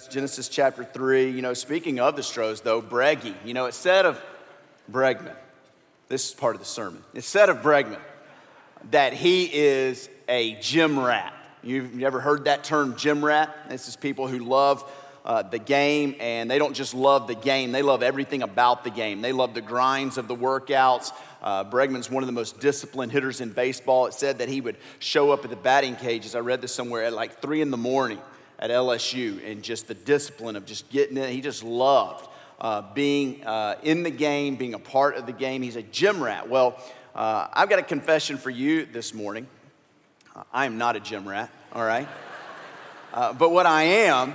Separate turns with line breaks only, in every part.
That's Genesis chapter 3. You know, speaking of the Astros, though, Breggy, you know, it said of Bregman, this is part of the sermon, it said of Bregman that he is a gym rat. You've ever heard that term, gym rat? This is people who love uh, the game and they don't just love the game, they love everything about the game. They love the grinds of the workouts. Uh, Bregman's one of the most disciplined hitters in baseball. It said that he would show up at the batting cages. I read this somewhere at like three in the morning at LSU and just the discipline of just getting in. He just loved uh, being uh, in the game, being a part of the game. He's a gym rat. Well, uh, I've got a confession for you this morning. Uh, I am not a gym rat, all right? Uh, but what I am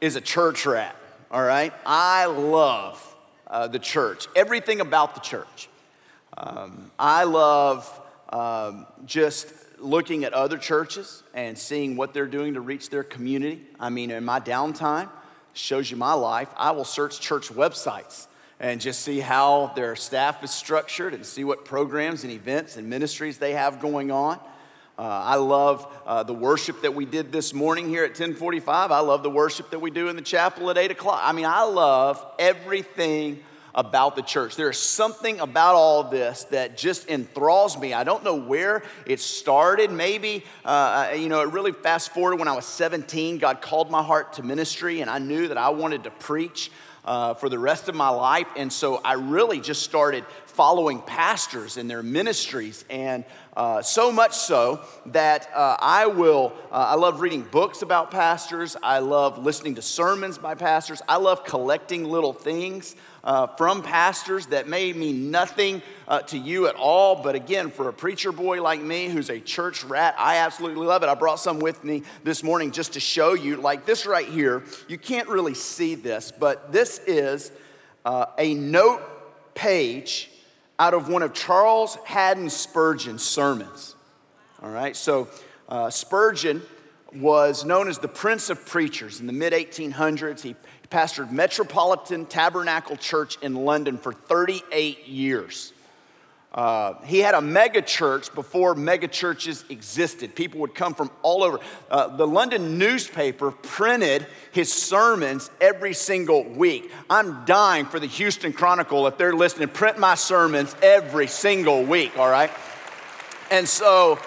is a church rat, all right? I love uh, the church, everything about the church. Um, I love um, just looking at other churches and seeing what they're doing to reach their community. I mean, in my downtime, shows you my life, I will search church websites and just see how their staff is structured and see what programs and events and ministries they have going on. Uh, I love uh, the worship that we did this morning here at 1045. I love the worship that we do in the chapel at 8 o'clock. I mean, I love everything about the church. There's something about all this that just enthralls me. I don't know where it started. Maybe, uh, you know, it really fast forward when I was 17, God called my heart to ministry, and I knew that I wanted to preach. Uh, for the rest of my life. And so I really just started following pastors and their ministries. And uh, so much so that uh, I will, uh, I love reading books about pastors. I love listening to sermons by pastors. I love collecting little things uh, from pastors that may mean nothing uh, to you at all. But again, for a preacher boy like me who's a church rat, I absolutely love it. I brought some with me this morning just to show you. Like this right here, you can't really see this, but this is uh, a note page out of one of Charles Haddon Spurgeon's sermons. All right, so uh, Spurgeon was known as the Prince of Preachers in the mid 1800s. He pastored Metropolitan Tabernacle Church in London for 38 years. Uh, he had a mega church before mega churches existed. People would come from all over. Uh, the London newspaper printed his sermons every single week. I'm dying for the Houston Chronicle, if they're listening, print my sermons every single week, all right? And so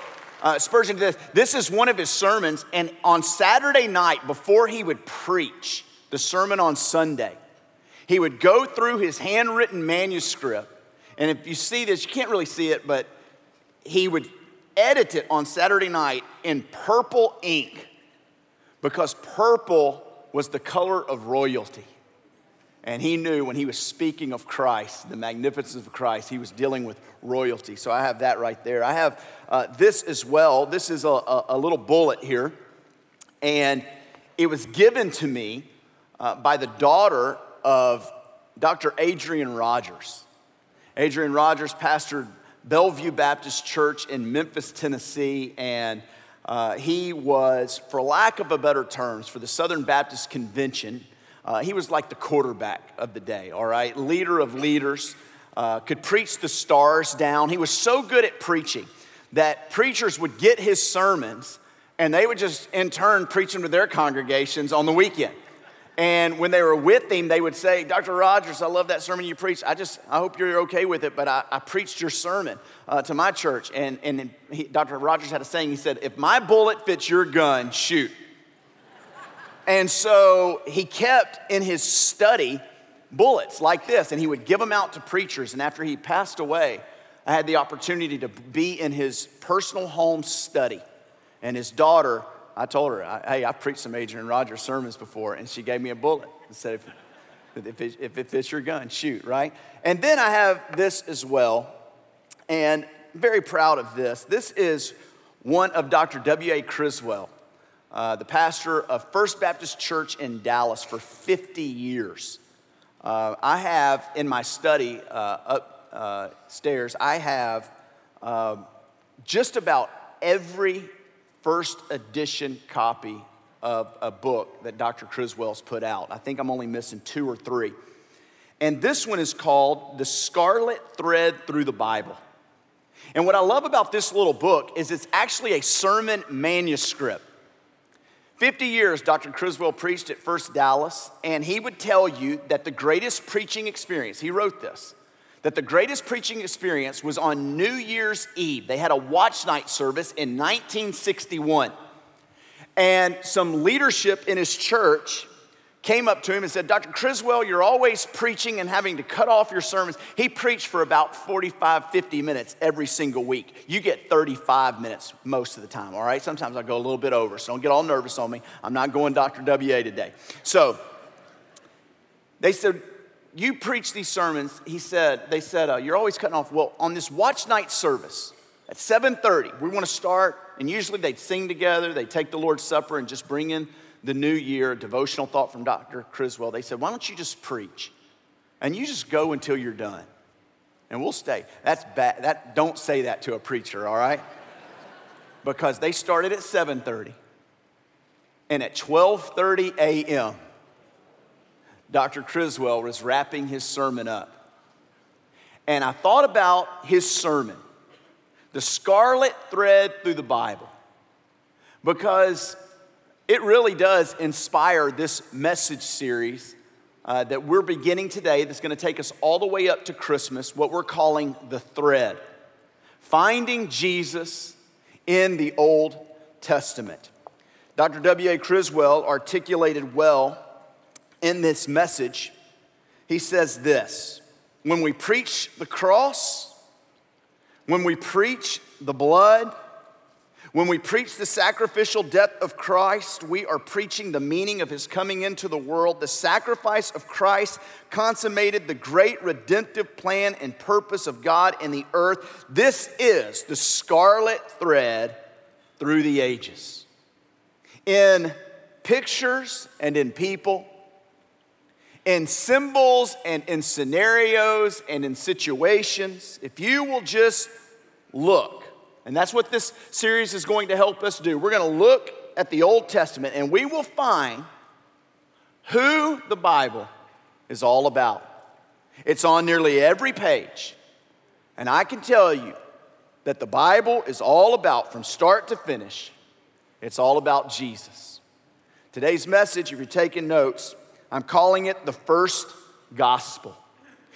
uh, Spurgeon did this. This is one of his sermons, and on Saturday night, before he would preach, the sermon on Sunday, he would go through his handwritten manuscript. And if you see this, you can't really see it, but he would edit it on Saturday night in purple ink because purple was the color of royalty. And he knew when he was speaking of Christ, the magnificence of Christ, he was dealing with royalty. So I have that right there. I have uh, this as well. This is a, a, a little bullet here. And it was given to me uh, by the daughter of Dr. Adrian Rogers. Adrian Rogers pastored Bellevue Baptist Church in Memphis, Tennessee, and uh, he was, for lack of a better terms, for the Southern Baptist Convention, uh, he was like the quarterback of the day, all right? Leader of leaders, uh, could preach the stars down. He was so good at preaching that preachers would get his sermons and they would just in turn preach them to their congregations on the weekend. And when they were with him, they would say, Dr. Rogers, I love that sermon you preached. I just, I hope you're okay with it, but I, I preached your sermon uh, to my church. And, and he, Dr. Rogers had a saying, he said, if my bullet fits your gun, shoot. and so he kept in his study bullets like this, and he would give them out to preachers. And after he passed away, I had the opportunity to be in his personal home study. And his daughter I told her, hey, I've preached some Adrian Rogers sermons before, and she gave me a bullet and said, if, if, it, if it fits your gun, shoot, right? And then I have this as well, and I'm very proud of this. This is one of Dr. W.A. Criswell, uh, the pastor of First Baptist Church in Dallas for 50 years. Uh, I have in my study uh, upstairs, uh, I have uh, just about every first edition copy of a book that Dr. Criswell's put out. I think I'm only missing two or three. And this one is called The Scarlet Thread Through the Bible. And what I love about this little book is it's actually a sermon manuscript. 50 years, Dr. Criswell preached at First Dallas, and he would tell you that the greatest preaching experience, he wrote this, that the greatest preaching experience was on New Year's Eve. They had a watch night service in 1961. And some leadership in his church came up to him and said, Dr. Criswell, you're always preaching and having to cut off your sermons. He preached for about 45, 50 minutes every single week. You get 35 minutes most of the time, all right? Sometimes I go a little bit over, so don't get all nervous on me. I'm not going Dr. WA today. So they said, You preach these sermons. He said, They said, uh, You're always cutting off. Well, on this watch night service, at 7:30, we want to start, and usually they'd sing together, they'd take the Lord's Supper and just bring in the new year, devotional thought from Dr. Criswell, they said, Why don't you just preach? And you just go until you're done. And we'll stay. That's bad. That, don't say that to a preacher, all right? because they started at 7:30. And at 12:30 a.m., Dr. Criswell was wrapping his sermon up. And I thought about his sermon, the scarlet thread through the Bible. Because it really does inspire this message series uh, that we're beginning today that's going to take us all the way up to Christmas, what we're calling the thread. Finding Jesus in the Old Testament. Dr. W.A. Criswell articulated well in this message. He says this When we preach the cross, when we preach the blood, when we preach the sacrificial death of Christ, we are preaching the meaning of his coming into the world. The sacrifice of Christ consummated the great redemptive plan and purpose of God in the earth. This is the scarlet thread through the ages. In pictures and in people, in symbols and in scenarios and in situations, if you will just look, and that's what this series is going to help us do. We're going to look at the Old Testament and we will find who the Bible is all about. It's on nearly every page. And I can tell you that the Bible is all about, from start to finish, it's all about Jesus. Today's message, if you're taking notes, I'm calling it the first gospel.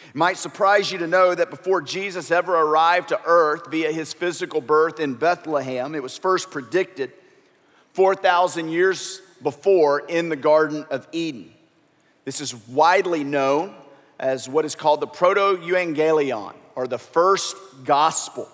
It might surprise you to know that before Jesus ever arrived to earth via his physical birth in Bethlehem, it was first predicted 4,000 years before in the Garden of Eden. This is widely known as what is called the Proto Evangelion, or the first gospel.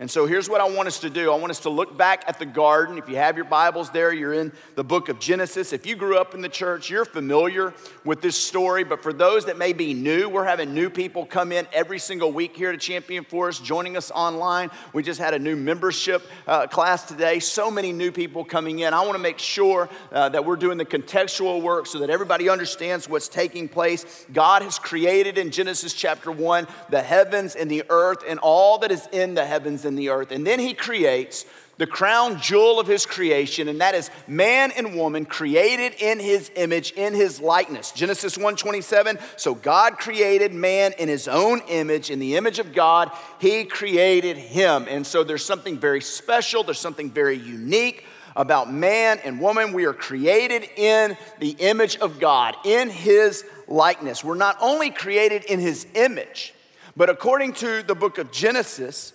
And so here's what I want us to do. I want us to look back at the garden. If you have your Bibles there, you're in the book of Genesis. If you grew up in the church, you're familiar with this story. But for those that may be new, we're having new people come in every single week here to Champion Forest, joining us online. We just had a new membership uh, class today. So many new people coming in. I want to make sure uh, that we're doing the contextual work so that everybody understands what's taking place. God has created in Genesis chapter 1 the heavens and the earth and all that is in the heavens in the earth. And then he creates the crown jewel of his creation and that is man and woman created in his image in his likeness. Genesis 1.27 so god created man in his own image. In the image of god he created him. And so there's something very special. There's something very unique about man and woman. We are created in the image of god in his likeness. We're not only created in his image but according to the book of genesis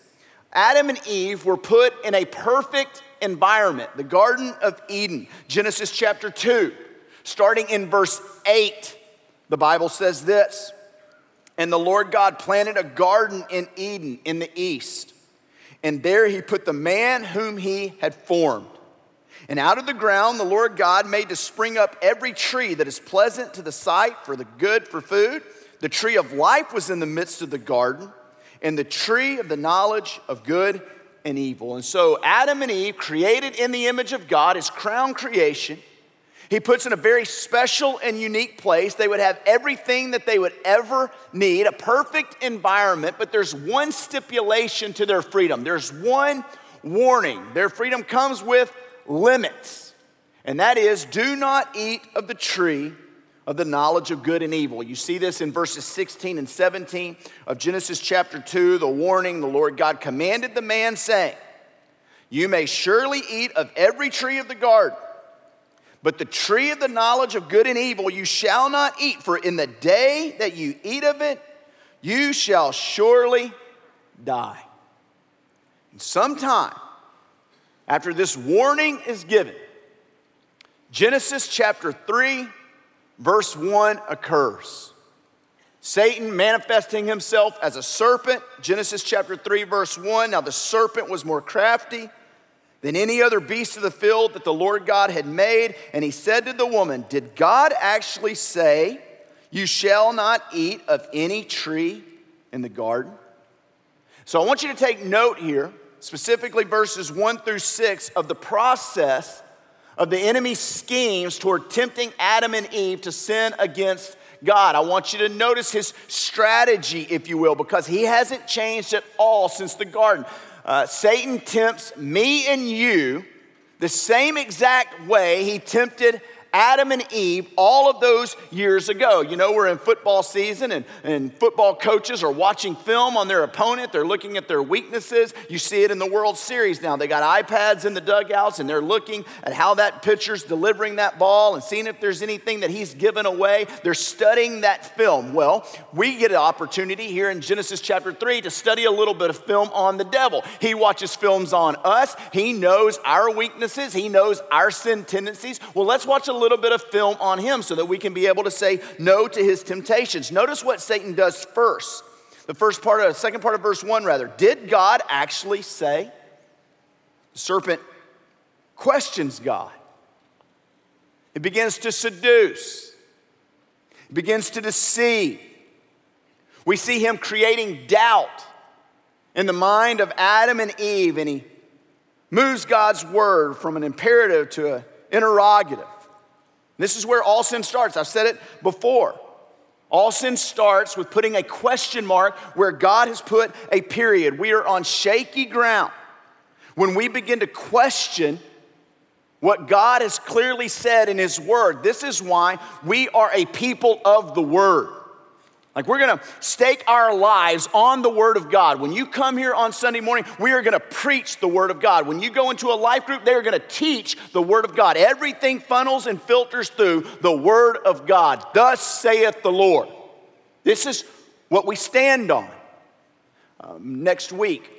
Adam and Eve were put in a perfect environment, the Garden of Eden. Genesis chapter 2, starting in verse 8, the Bible says this And the Lord God planted a garden in Eden in the east, and there he put the man whom he had formed. And out of the ground the Lord God made to spring up every tree that is pleasant to the sight for the good for food. The tree of life was in the midst of the garden and the tree of the knowledge of good and evil. And so, Adam and Eve, created in the image of God, his crown creation, he puts in a very special and unique place. They would have everything that they would ever need, a perfect environment, but there's one stipulation to their freedom. There's one warning. Their freedom comes with limits, and that is do not eat of the tree of the knowledge of good and evil. You see this in verses 16 and 17 of Genesis chapter 2, the warning the Lord God commanded the man, saying, You may surely eat of every tree of the garden, But the tree of the knowledge of good and evil you shall not eat, for in the day that you eat of it, you shall surely die. And sometime after this warning is given, Genesis chapter 3, verse 1 occurs. Satan manifesting himself as a serpent, Genesis chapter 3, verse 1. Now the serpent was more crafty than any other beast of the field that the Lord God had made. And he said to the woman, Did God actually say, You shall not eat of any tree in the garden? So I want you to take note here, specifically verses 1 through 6, of the process of the enemy's schemes toward tempting Adam and Eve to sin against God. I want you to notice his strategy, if you will, because he hasn't changed at all since the garden. Uh, Satan tempts me and you the same exact way he tempted Adam and Eve all of those years ago. You know, we're in football season and, and football coaches are watching film on their opponent. They're looking at their weaknesses. You see it in the World Series now. They got iPads in the dugouts and they're looking at how that pitcher's delivering that ball and seeing if there's anything that he's given away. They're studying that film. Well, we get an opportunity here in Genesis chapter 3 to study a little bit of film on the devil. He watches films on us, he knows our weaknesses, he knows our sin tendencies. Well, let's watch a little bit of film on him so that we can be able to say no to his temptations. Notice what Satan does first. The first part of, second part of verse one, rather. Did God actually say? The serpent questions God. It begins to seduce, it begins to deceive. We see him creating doubt in the mind of Adam and Eve, and he moves God's word from an imperative to an interrogative. This is where all sin starts. I've said it before. All sin starts with putting a question mark where God has put a period. We are on shaky ground. When we begin to question what God has clearly said in His Word, this is why we are a people of the Word. Like, we're gonna stake our lives on the Word of God. When you come here on Sunday morning, we are gonna preach the Word of God. When you go into a life group, they are gonna teach the Word of God. Everything funnels and filters through the Word of God. Thus saith the Lord. This is what we stand on. Um, next week,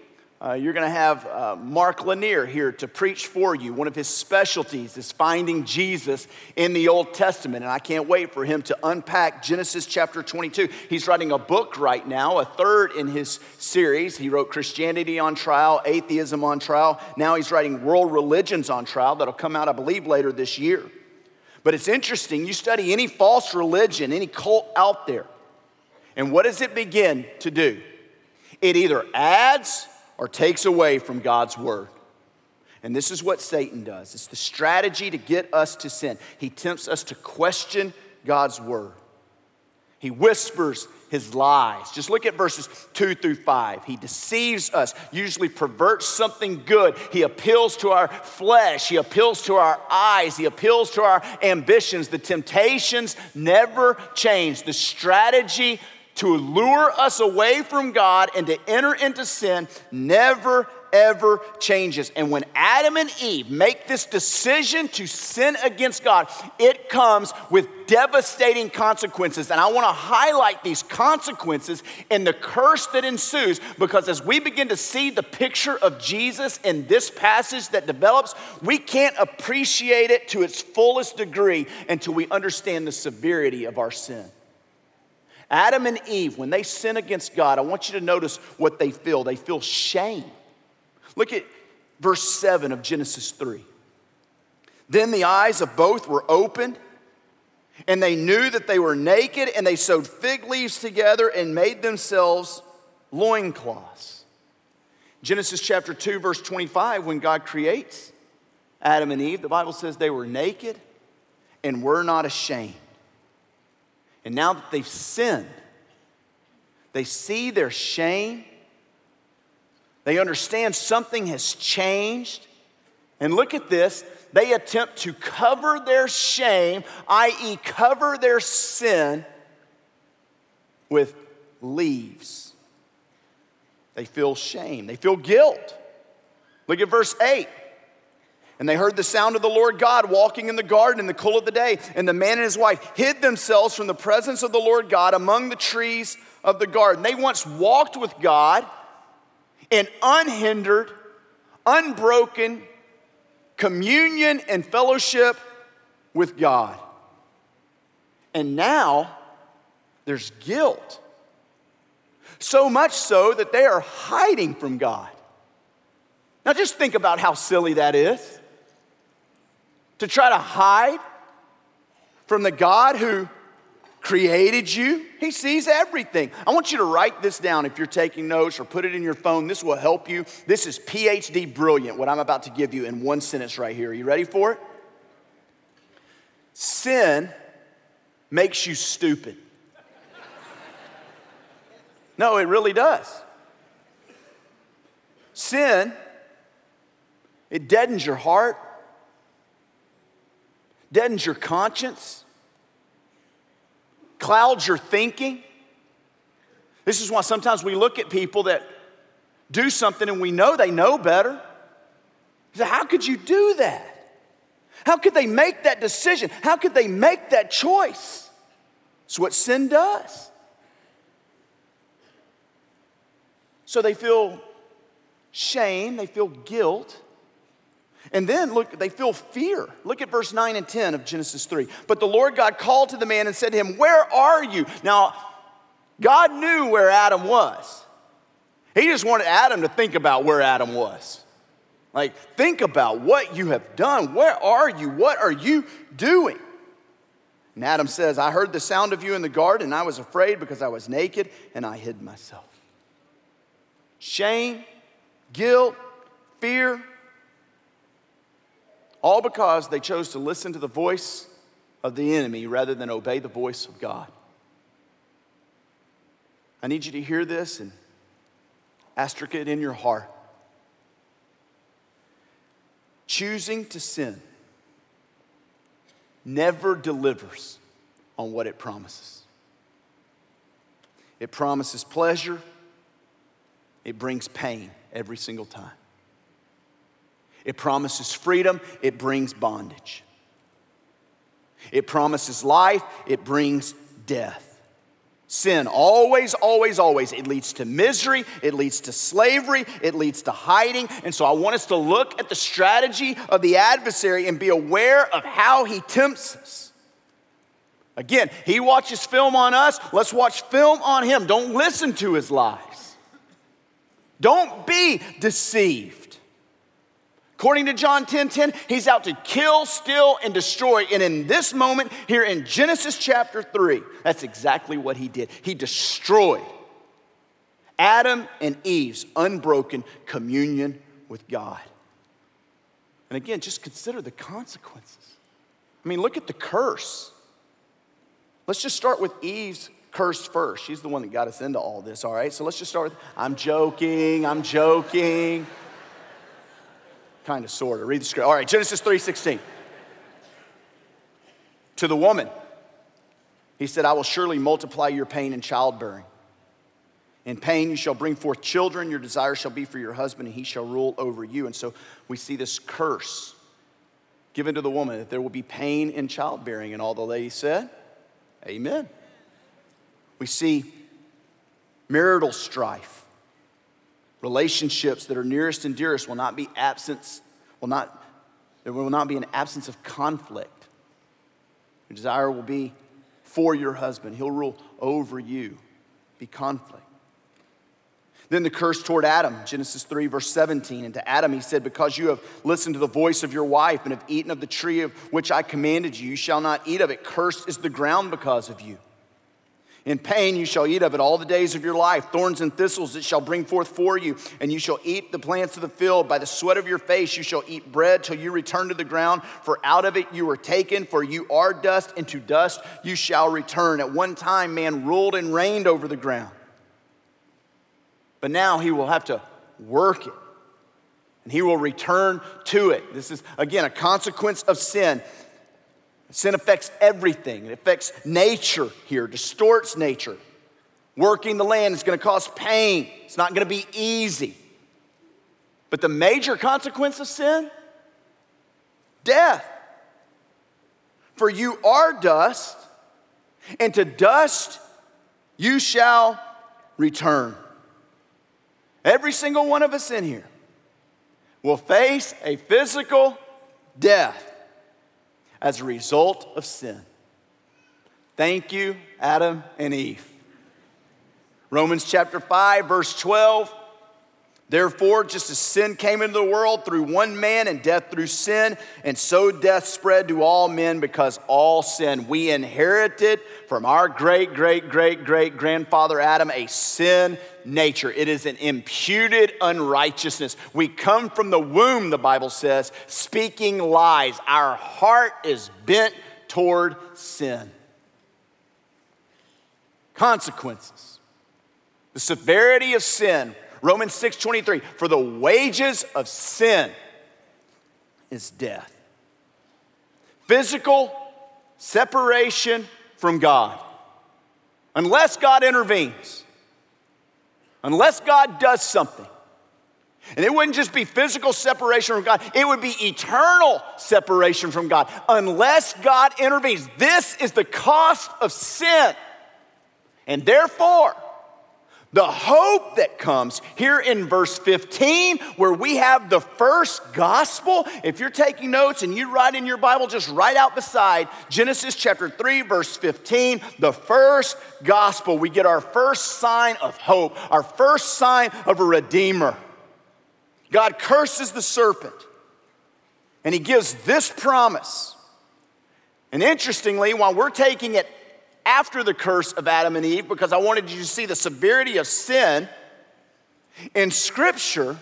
uh, you're going to have uh, Mark Lanier here to preach for you. One of his specialties is finding Jesus in the Old Testament, and I can't wait for him to unpack Genesis chapter 22. He's writing a book right now, a third in his series. He wrote Christianity on Trial, Atheism on Trial. Now he's writing World Religions on Trial, that'll come out, I believe, later this year. But it's interesting, you study any false religion, any cult out there, and what does it begin to do? It either adds or takes away from God's word. And this is what Satan does it's the strategy to get us to sin. He tempts us to question God's word, he whispers his lies. Just look at verses two through five. He deceives us, usually perverts something good. He appeals to our flesh, he appeals to our eyes, he appeals to our ambitions. The temptations never change. The strategy to lure us away from God and to enter into sin never ever changes. And when Adam and Eve make this decision to sin against God, it comes with devastating consequences. And I want to highlight these consequences and the curse that ensues because as we begin to see the picture of Jesus in this passage that develops, we can't appreciate it to its fullest degree until we understand the severity of our sin. Adam and Eve, when they sin against God, I want you to notice what they feel. They feel shame. Look at verse 7 of Genesis 3. Then the eyes of both were opened, and they knew that they were naked, and they sewed fig leaves together and made themselves loincloths. Genesis chapter 2, verse 25, when God creates Adam and Eve, the Bible says they were naked and were not ashamed. And now that they've sinned, they see their shame. They understand something has changed. And look at this they attempt to cover their shame, i.e., cover their sin, with leaves. They feel shame, they feel guilt. Look at verse 8. And they heard the sound of the Lord God walking in the garden in the cool of the day. And the man and his wife hid themselves from the presence of the Lord God among the trees of the garden. They once walked with God in unhindered, unbroken communion and fellowship with God. And now there's guilt. So much so that they are hiding from God. Now just think about how silly that is to try to hide from the God who created you. He sees everything. I want you to write this down if you're taking notes or put it in your phone. This will help you. This is PhD brilliant, what I'm about to give you in one sentence right here. Are you ready for it? Sin makes you stupid. No, it really does. Sin, it deadens your heart deadens your conscience, clouds your thinking. This is why sometimes we look at people that do something and we know they know better. So how could you do that? How could they make that decision? How could they make that choice? It's what sin does. So they feel shame, they feel guilt. And then look, they feel fear. Look at verse 9 and 10 of Genesis 3. But the Lord God called to the man and said to him, Where are you? Now, God knew where Adam was. He just wanted Adam to think about where Adam was. Like, think about what you have done. Where are you? What are you doing? And Adam says, I heard the sound of you in the garden, and I was afraid because I was naked and I hid myself. Shame, guilt, fear, all because they chose to listen to the voice of the enemy rather than obey the voice of God. I need you to hear this and asterisk it in your heart. Choosing to sin never delivers on what it promises. It promises pleasure, it brings pain every single time. It promises freedom, it brings bondage. It promises life, it brings death. Sin, always, always, always, it leads to misery, it leads to slavery, it leads to hiding. And so I want us to look at the strategy of the adversary and be aware of how he tempts us. Again, he watches film on us, let's watch film on him. Don't listen to his lies, don't be deceived. According to John 10 10, he's out to kill, steal, and destroy. And in this moment, here in Genesis chapter 3, that's exactly what he did. He destroyed Adam and Eve's unbroken communion with God. And again, just consider the consequences. I mean, look at the curse. Let's just start with Eve's curse first. She's the one that got us into all this, all right? So let's just start with I'm joking, I'm joking kind of, sort of. Read the script. All right, Genesis 3.16. To the woman, he said, I will surely multiply your pain in childbearing. In pain you shall bring forth children, your desire shall be for your husband, and he shall rule over you. And so we see this curse given to the woman that there will be pain in childbearing. And all the ladies said, Amen. We see marital strife Relationships that are nearest and dearest will not be absence, will not, there will not be an absence of conflict. Your desire will be for your husband. He'll rule over you. Be conflict. Then the curse toward Adam, Genesis 3, verse 17. And to Adam he said, Because you have listened to the voice of your wife and have eaten of the tree of which I commanded you, you shall not eat of it. Cursed is the ground because of you. In pain you shall eat of it all the days of your life. Thorns and thistles it shall bring forth for you, and you shall eat the plants of the field. By the sweat of your face you shall eat bread till you return to the ground, for out of it you were taken, for you are dust, and to dust you shall return. At one time man ruled and reigned over the ground. But now he will have to work it, and he will return to it. This is, again, a consequence of sin. Sin affects everything. It affects nature here, distorts nature. Working the land is going to cause pain. It's not going to be easy. But the major consequence of sin death. For you are dust, and to dust you shall return. Every single one of us in here will face a physical death as a result of sin. Thank you, Adam and Eve. Romans chapter 5, verse 12 Therefore, just as sin came into the world through one man and death through sin, and so death spread to all men because all sin. We inherited from our great, great, great, great grandfather Adam a sin nature. It is an imputed unrighteousness. We come from the womb, the Bible says, speaking lies. Our heart is bent toward sin. Consequences. The severity of sin Romans 6 23, for the wages of sin is death. Physical separation from God. Unless God intervenes, unless God does something. And it wouldn't just be physical separation from God, it would be eternal separation from God unless God intervenes. This is the cost of sin. And therefore, the hope that comes here in verse 15, where we have the first gospel. If you're taking notes and you write in your Bible, just write out beside Genesis chapter 3, verse 15, the first gospel. We get our first sign of hope, our first sign of a redeemer. God curses the serpent, and he gives this promise. And interestingly, while we're taking it after the curse of Adam and Eve because I wanted you to see the severity of sin. In Scripture,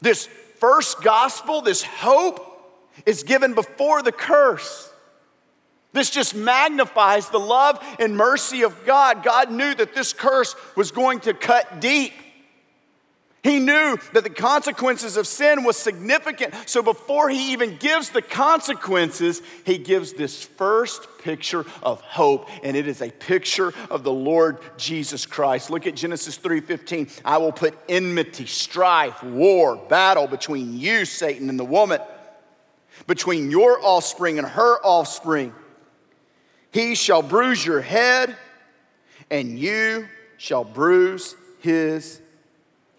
this first gospel, this hope, is given before the curse. This just magnifies the love and mercy of God. God knew that this curse was going to cut deep. He knew that the consequences of sin was significant. So before he even gives the consequences, he gives this first picture of hope, and it is a picture of the Lord Jesus Christ. Look at Genesis 3:15. I will put enmity, strife, war, battle between you, Satan, and the woman, between your offspring and her offspring. He shall bruise your head, and you shall bruise his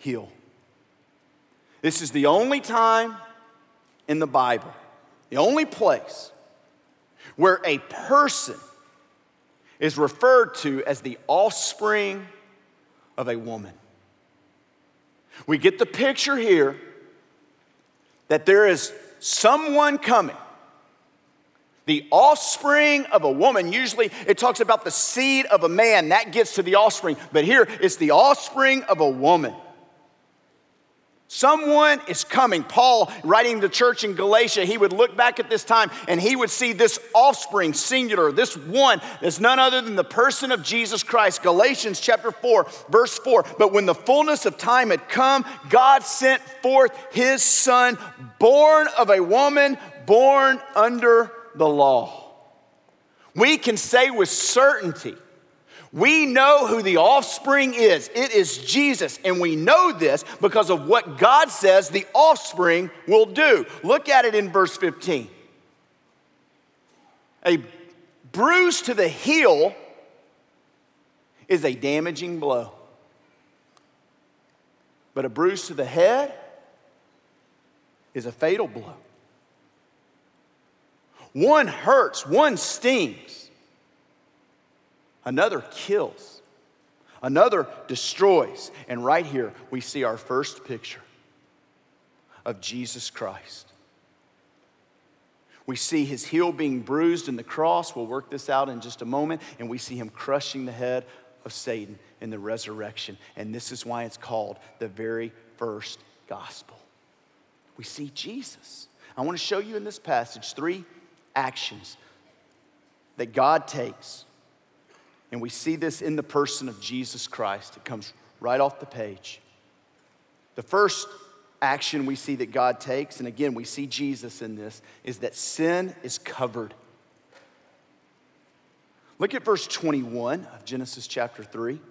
heel. This is the only time in the Bible, the only place where a person is referred to as the offspring of a woman. We get the picture here that there is someone coming, the offspring of a woman. Usually it talks about the seed of a man, that gets to the offspring, but here it's the offspring of a woman. Someone is coming. Paul, writing the church in Galatia, he would look back at this time and he would see this offspring, singular, this one is none other than the person of Jesus Christ. Galatians chapter 4, verse 4. But when the fullness of time had come, God sent forth his son, born of a woman, born under the law. We can say with certainty we know who the offspring is. It is Jesus. And we know this because of what God says the offspring will do. Look at it in verse 15. A bruise to the heel is a damaging blow, but a bruise to the head is a fatal blow. One hurts, one stings. Another kills. Another destroys. And right here, we see our first picture of Jesus Christ. We see his heel being bruised in the cross. We'll work this out in just a moment. And we see him crushing the head of Satan in the resurrection. And this is why it's called the very first gospel. We see Jesus. I want to show you in this passage three actions that God takes and we see this in the person of Jesus Christ. It comes right off the page. The first action we see that God takes, and again, we see Jesus in this, is that sin is covered. Look at verse 21 of Genesis chapter 3.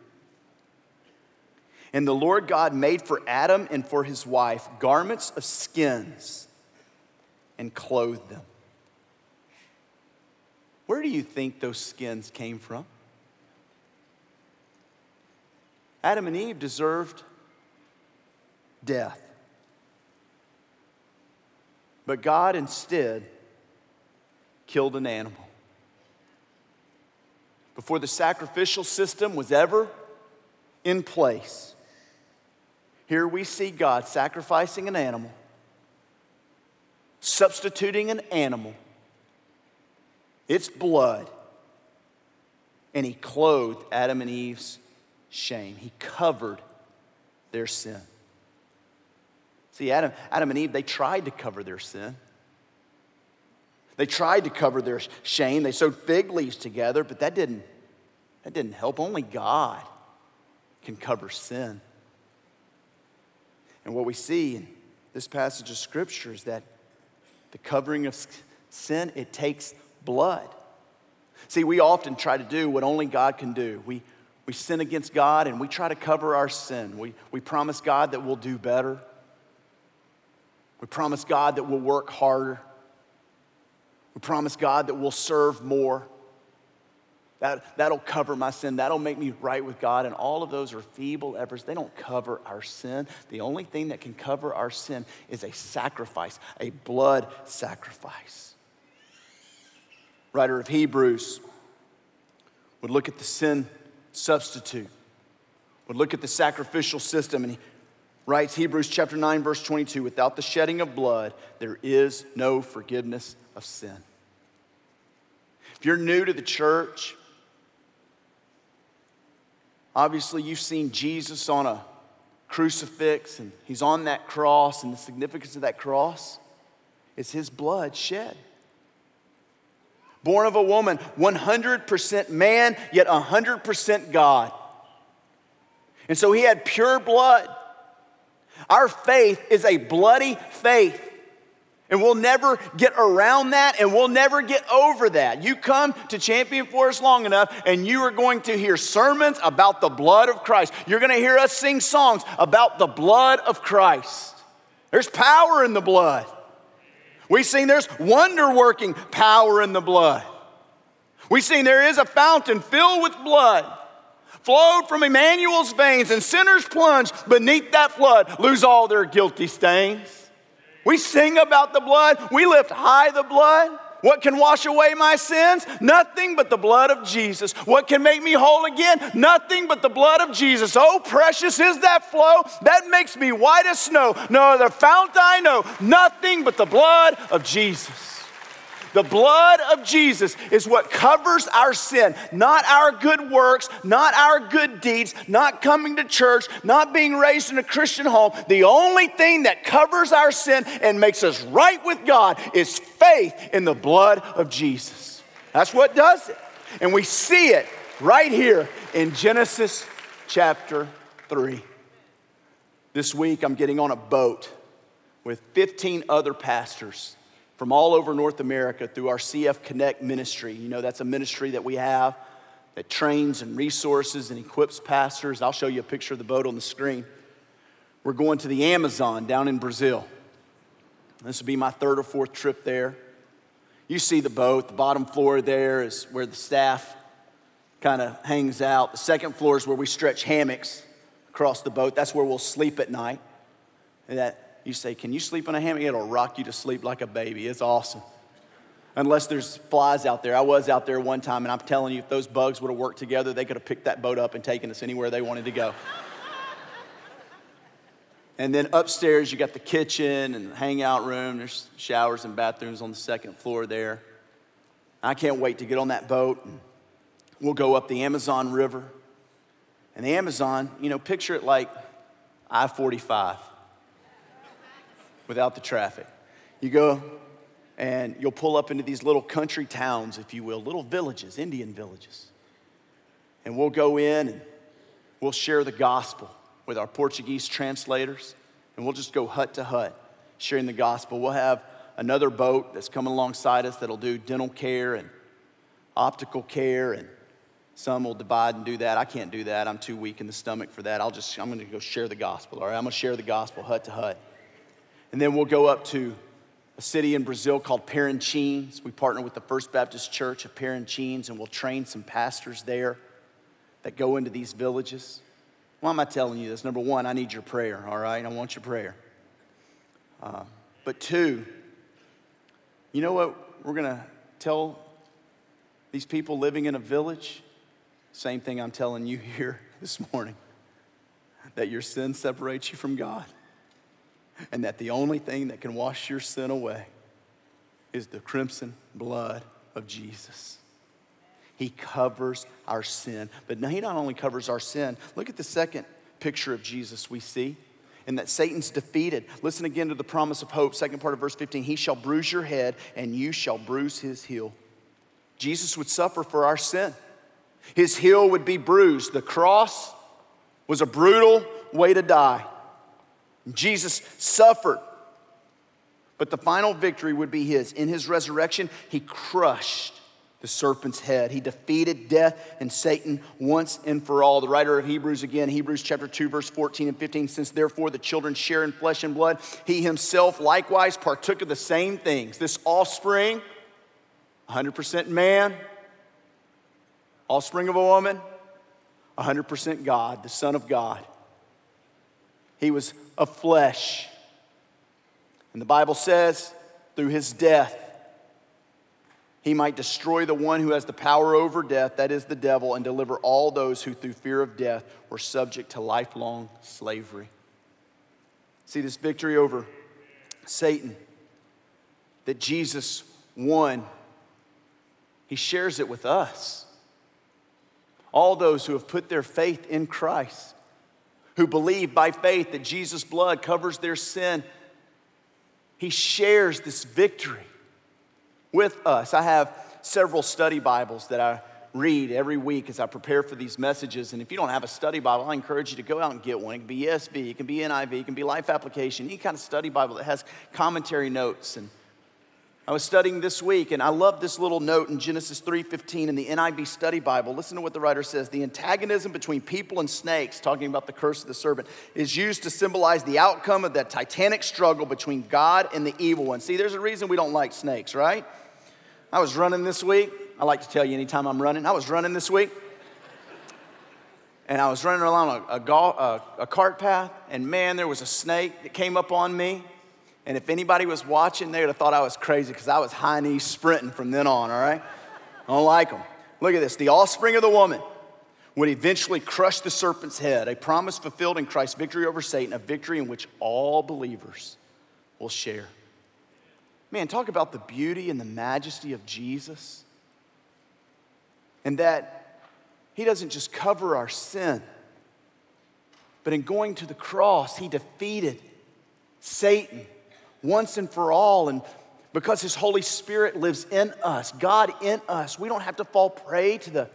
And the Lord God made for Adam and for his wife garments of skins and clothed them. where do you think those skins came from? Adam and Eve deserved death. But God instead killed an animal. Before the sacrificial system was ever in place, here we see God sacrificing an animal, substituting an animal, its blood, and He clothed Adam and Eve's shame. He covered their sin. See, Adam, Adam and Eve, they tried to cover their sin. They tried to cover their shame. They sewed fig leaves together, but that didn't, that didn't help. Only God can cover sin. And what we see in this passage of scripture is that the covering of sin, it takes blood. See, we often try to do what only God can do. We, we sin against God and we try to cover our sin. We, we promise God that we'll do better. We promise God that we'll work harder. We promise God that we'll serve more. That, that'll cover my sin. That'll make me right with God. And all of those are feeble efforts. They don't cover our sin. The only thing that can cover our sin is a sacrifice, a blood sacrifice. Writer of Hebrews would look at the sin substitute, would look at the sacrificial system, and he writes Hebrews chapter 9, verse 22 without the shedding of blood, there is no forgiveness of sin. If you're new to the church, obviously you've seen Jesus on a crucifix and he's on that cross, and the significance of that cross is his blood shed. Born of a woman, 100% man, yet 100% God. And so he had pure blood. Our faith is a bloody faith. And we'll never get around that and we'll never get over that. You come to Champion Forest long enough and you are going to hear sermons about the blood of Christ. You're going to hear us sing songs about the blood of Christ. There's power in the blood. We sing there's wonder working power in the blood. We sing there is a fountain filled with blood flowed from Emmanuel's veins, and sinners plunge beneath that flood, lose all their guilty stains. We sing about the blood. We lift high the blood. What can wash away my sins? Nothing but the blood of Jesus. What can make me whole again? Nothing but the blood of Jesus. Oh, precious is that flow that makes me white as snow. No other fount I know. Nothing but the blood of Jesus. The blood of Jesus is what covers our sin, not our good works, not our good deeds, not coming to church, not being raised in a Christian home. The only thing that covers our sin and makes us right with God is faith in the blood of Jesus. That's what does it. And we see it right here in Genesis chapter 3. This week, I'm getting on a boat with 15 other pastors from all over North America through our CF Connect ministry. You know, that's a ministry that we have that trains and resources and equips pastors. I'll show you a picture of the boat on the screen. We're going to the Amazon down in Brazil. This will be my third or fourth trip there. You see the boat, the bottom floor there is where the staff kind of hangs out. The second floor is where we stretch hammocks across the boat. That's where we'll sleep at night. And that you say, Can you sleep on a hammock? It'll rock you to sleep like a baby. It's awesome. Unless there's flies out there. I was out there one time, and I'm telling you, if those bugs would have worked together, they could have picked that boat up and taken us anywhere they wanted to go. and then upstairs, you got the kitchen and the hangout room. There's showers and bathrooms on the second floor there. I can't wait to get on that boat. We'll go up the Amazon River. And the Amazon, you know, picture it like I 45 without the traffic. You go and you'll pull up into these little country towns, if you will, little villages, Indian villages. And we'll go in and we'll share the gospel with our Portuguese translators, and we'll just go hut to hut sharing the gospel. We'll have another boat that's coming alongside us that'll do dental care and optical care and some will divide and do that. I can't do that. I'm too weak in the stomach for that. I'll just, I'm going to go share the gospel, all right? I'm going to share the gospel hut to hut. And then we'll go up to a city in Brazil called Parintins. We partner with the First Baptist Church of Parintins, and we'll train some pastors there that go into these villages. Why am I telling you this? Number one, I need your prayer, all right? I want your prayer. Uh, but two, you know what we're going to tell these people living in a village? Same thing I'm telling you here this morning that your sin separates you from God, and that the only thing that can wash your sin away is the crimson blood of Jesus. He covers our sin. But now, He not only covers our sin, look at the second picture of Jesus we see, and that Satan's defeated. Listen again to the promise of hope, second part of verse 15. He shall bruise your head, and you shall bruise his heel. Jesus would suffer for our sin. His heel would be bruised. The cross was a brutal way to die. Jesus suffered, but the final victory would be his. In his resurrection, he crushed the serpent's head. He defeated death and Satan once and for all. The writer of Hebrews, again, Hebrews chapter 2, verse 14 and 15, since therefore the children share in flesh and blood, he himself likewise partook of the same things. This offspring, 100% man, offspring of a woman, 100% God, the Son of God. He was of flesh. And the Bible says, through his death, he might destroy the one who has the power over death, that is the devil, and deliver all those who through fear of death were subject to lifelong slavery. See this victory over Satan that Jesus won, he shares it with us. All those who have put their faith in Christ, who believe by faith that Jesus' blood covers their sin, he shares this victory with us. I have several study Bibles that I read every week as I prepare for these messages. And if you don't have a study Bible, I encourage you to go out and get one. It can be ESV, it can be NIV, it can be Life Application, any kind of study Bible that has commentary notes. And I was studying this week, and I love this little note in Genesis 3:15 in the NIV Study Bible. Listen to what the writer says: "The antagonism between people and snakes, talking about the curse of the serpent, is used to symbolize the outcome of that titanic struggle between God and the evil one." See, there's a reason we don't like snakes, right? I was running this week. I like to tell you anytime I'm running. I was running this week. And I was running along a, a, a, a cart path, and man, there was a snake that came up on me. And if anybody was watching, they would have thought I was crazy because I was high knees sprinting from then on, all right? I don't like them. Look at this. The offspring of the woman would eventually crush the serpent's head, a promise fulfilled in Christ's victory over Satan, a victory in which all believers will share. Man, talk about the beauty and the majesty of Jesus. And that he doesn't just cover our sin, but in going to the cross, he defeated Satan once and for all. And because his Holy Spirit lives in us, God in us, we don't have to fall prey to the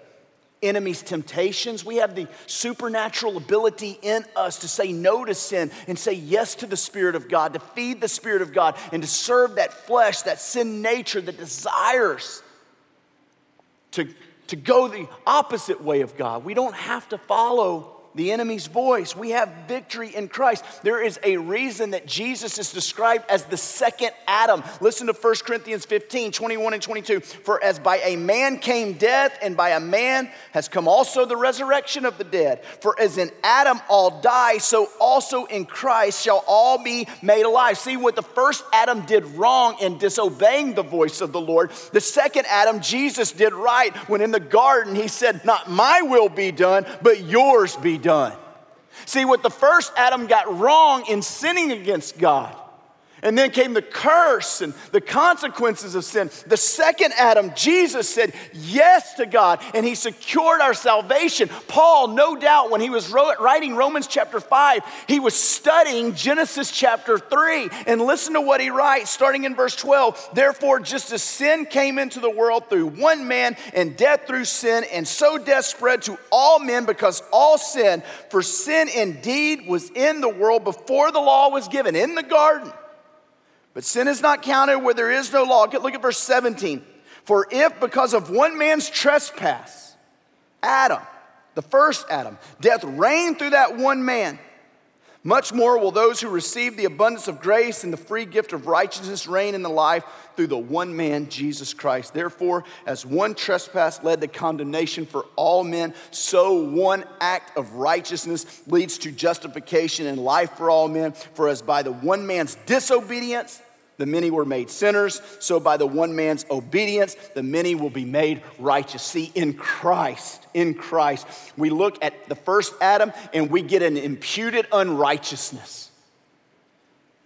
enemy's temptations. We have the supernatural ability in us to say no to sin and say yes to the Spirit of God, to feed the Spirit of God, and to serve that flesh, that sin nature that desires to, to go the opposite way of God. We don't have to follow the enemy's voice. We have victory in Christ. There is a reason that Jesus is described as the second Adam. Listen to 1 Corinthians 15 21 and 22. For as by a man came death, and by a man has come also the resurrection of the dead. For as in Adam all die, so also in Christ shall all be made alive. See what the first Adam did wrong in disobeying the voice of the Lord. The second Adam, Jesus, did right when in the garden he said, Not my will be done, but yours be done done. See, what the first Adam got wrong in sinning against God and then came the curse and the consequences of sin. The second Adam, Jesus, said yes to God and he secured our salvation. Paul, no doubt, when he was writing Romans chapter 5, he was studying Genesis chapter 3. And listen to what he writes, starting in verse 12. Therefore, just as sin came into the world through one man and death through sin, and so death spread to all men because all sin, for sin indeed was in the world before the law was given in the garden. But sin is not counted where there is no law. Look at verse 17. For if because of one man's trespass, Adam, the first Adam, death reigned through that one man, Much more will those who receive the abundance of grace and the free gift of righteousness reign in the life through the one man, Jesus Christ. Therefore, as one trespass led to condemnation for all men, so one act of righteousness leads to justification and life for all men. For as by the one man's disobedience, the many were made sinners, so by the one man's obedience, the many will be made righteous. See, in Christ, in Christ, we look at the first Adam and we get an imputed unrighteousness.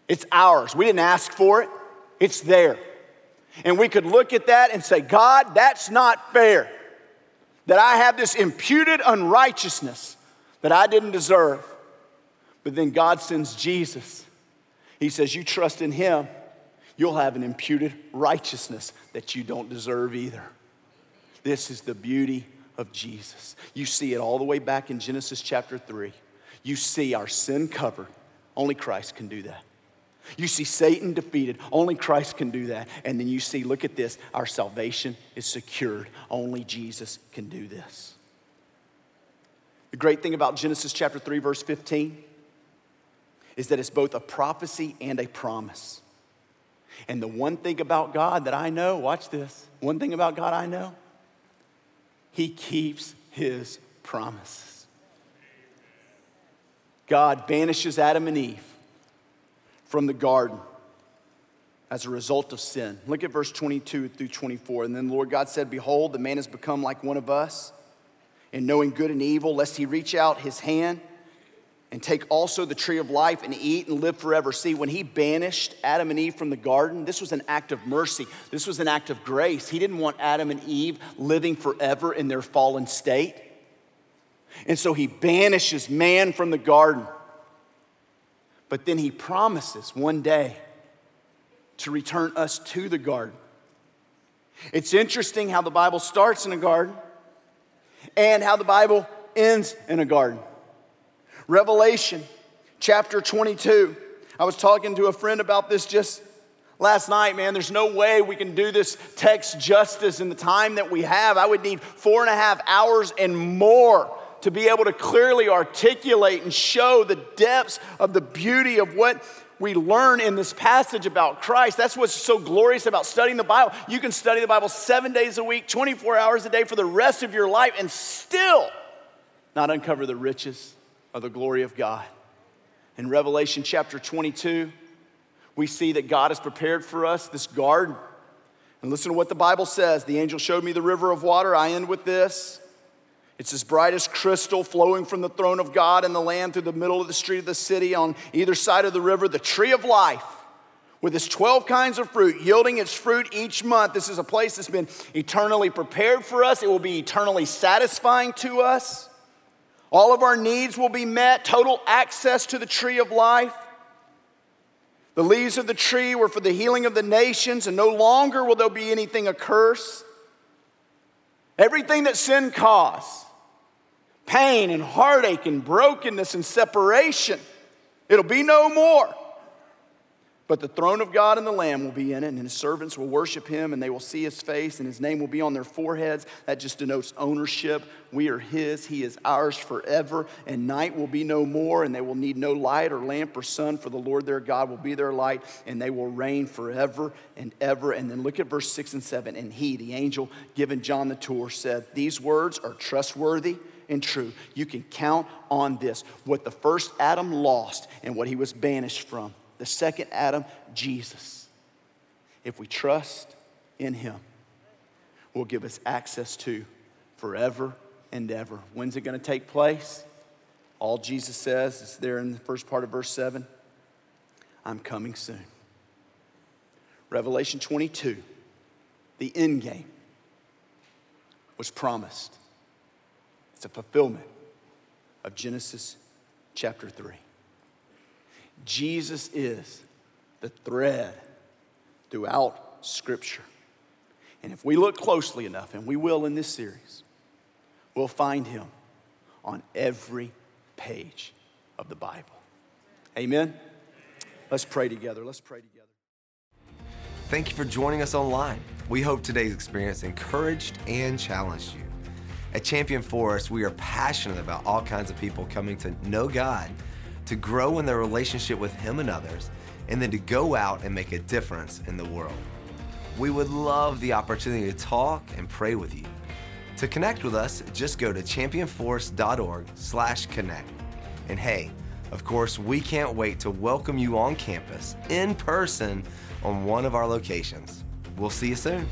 It's ours. We didn't ask for it, it's there. And we could look at that and say, God, that's not fair. That I have this imputed unrighteousness that I didn't deserve. But then God sends Jesus. He says, You trust in Him you'll have an imputed righteousness that you don't deserve either. This is the beauty of Jesus. You see it all the way back in Genesis chapter 3. You see our sin covered. Only Christ can do that. You see Satan defeated. Only Christ can do that. And then you see, look at this, our salvation is secured. Only Jesus can do this. The great thing about Genesis chapter 3, verse 15, is that it's both a prophecy and a promise. And the one thing about God that I know, watch this, one thing about God I know, He keeps His promises. God banishes Adam and Eve from the garden as a result of sin. Look at verse 22 through 24. And then the Lord God said, Behold, the man has become like one of us in knowing good and evil, lest he reach out his hand and take also the tree of life and eat and live forever. See, when he banished Adam and Eve from the garden, this was an act of mercy. This was an act of grace. He didn't want Adam and Eve living forever in their fallen state. And so he banishes man from the garden. But then he promises one day to return us to the garden. It's interesting how the Bible starts in a garden and how the Bible ends in a garden. Revelation chapter 22. I was talking to a friend about this just last night, man. There's no way we can do this text justice in the time that we have. I would need four and a half hours and more to be able to clearly articulate and show the depths of the beauty of what we learn in this passage about Christ. That's what's so glorious about studying the Bible. You can study the Bible seven days a week, 24 hours a day for the rest of your life, and still not uncover the riches of the glory of God. In Revelation chapter 22, we see that God has prepared for us this garden. And listen to what the Bible says. The angel showed me the river of water. I end with this. It's as bright as crystal flowing from the throne of God and the Lamb through the middle of the street of the city. On either side of the river, the tree of life with its 12 kinds of fruit, yielding its fruit each month. This is a place that's been eternally prepared for us, it will be eternally satisfying to us. All of our needs will be met, total access to the tree of life. The leaves of the tree were for the healing of the nations, and no longer will there be anything a curse. Everything that sin caused pain and heartache and brokenness and separation it'll be no more. But the throne of God and the Lamb will be in it, and his servants will worship him, and they will see his face, and his name will be on their foreheads. That just denotes ownership. We are his, he is ours forever, and night will be no more, and they will need no light or lamp or sun, for the Lord their God will be their light, and they will reign forever and ever. And then look at verse 6 and 7. And he, the angel given John the tour, said, These words are trustworthy and true. You can count on this. What the first Adam lost and what he was banished from the second Adam, Jesus. If we trust in him, will give us access to forever and ever. When's it going to take place? All Jesus says is there in the first part of verse 7 I'm coming soon. Revelation 22, the end game was promised. It's a fulfillment of Genesis chapter 3. Jesus is the thread throughout Scripture. And if we look closely enough, and we will in this series, we'll find him on every page of the Bible. Amen? Let's pray together. Let's pray together.
Thank you for joining us online. We hope today's experience encouraged and challenged you. At Champion Forest, we are passionate about all kinds of people coming to know God to grow in their relationship with Him and others, and then to go out and make a difference in the world. We would love the opportunity to talk and pray with you. To connect with us, just go to championforest.org/connect. And hey, of course, we can't wait to welcome you on campus in person on one of our locations. We'll see you soon.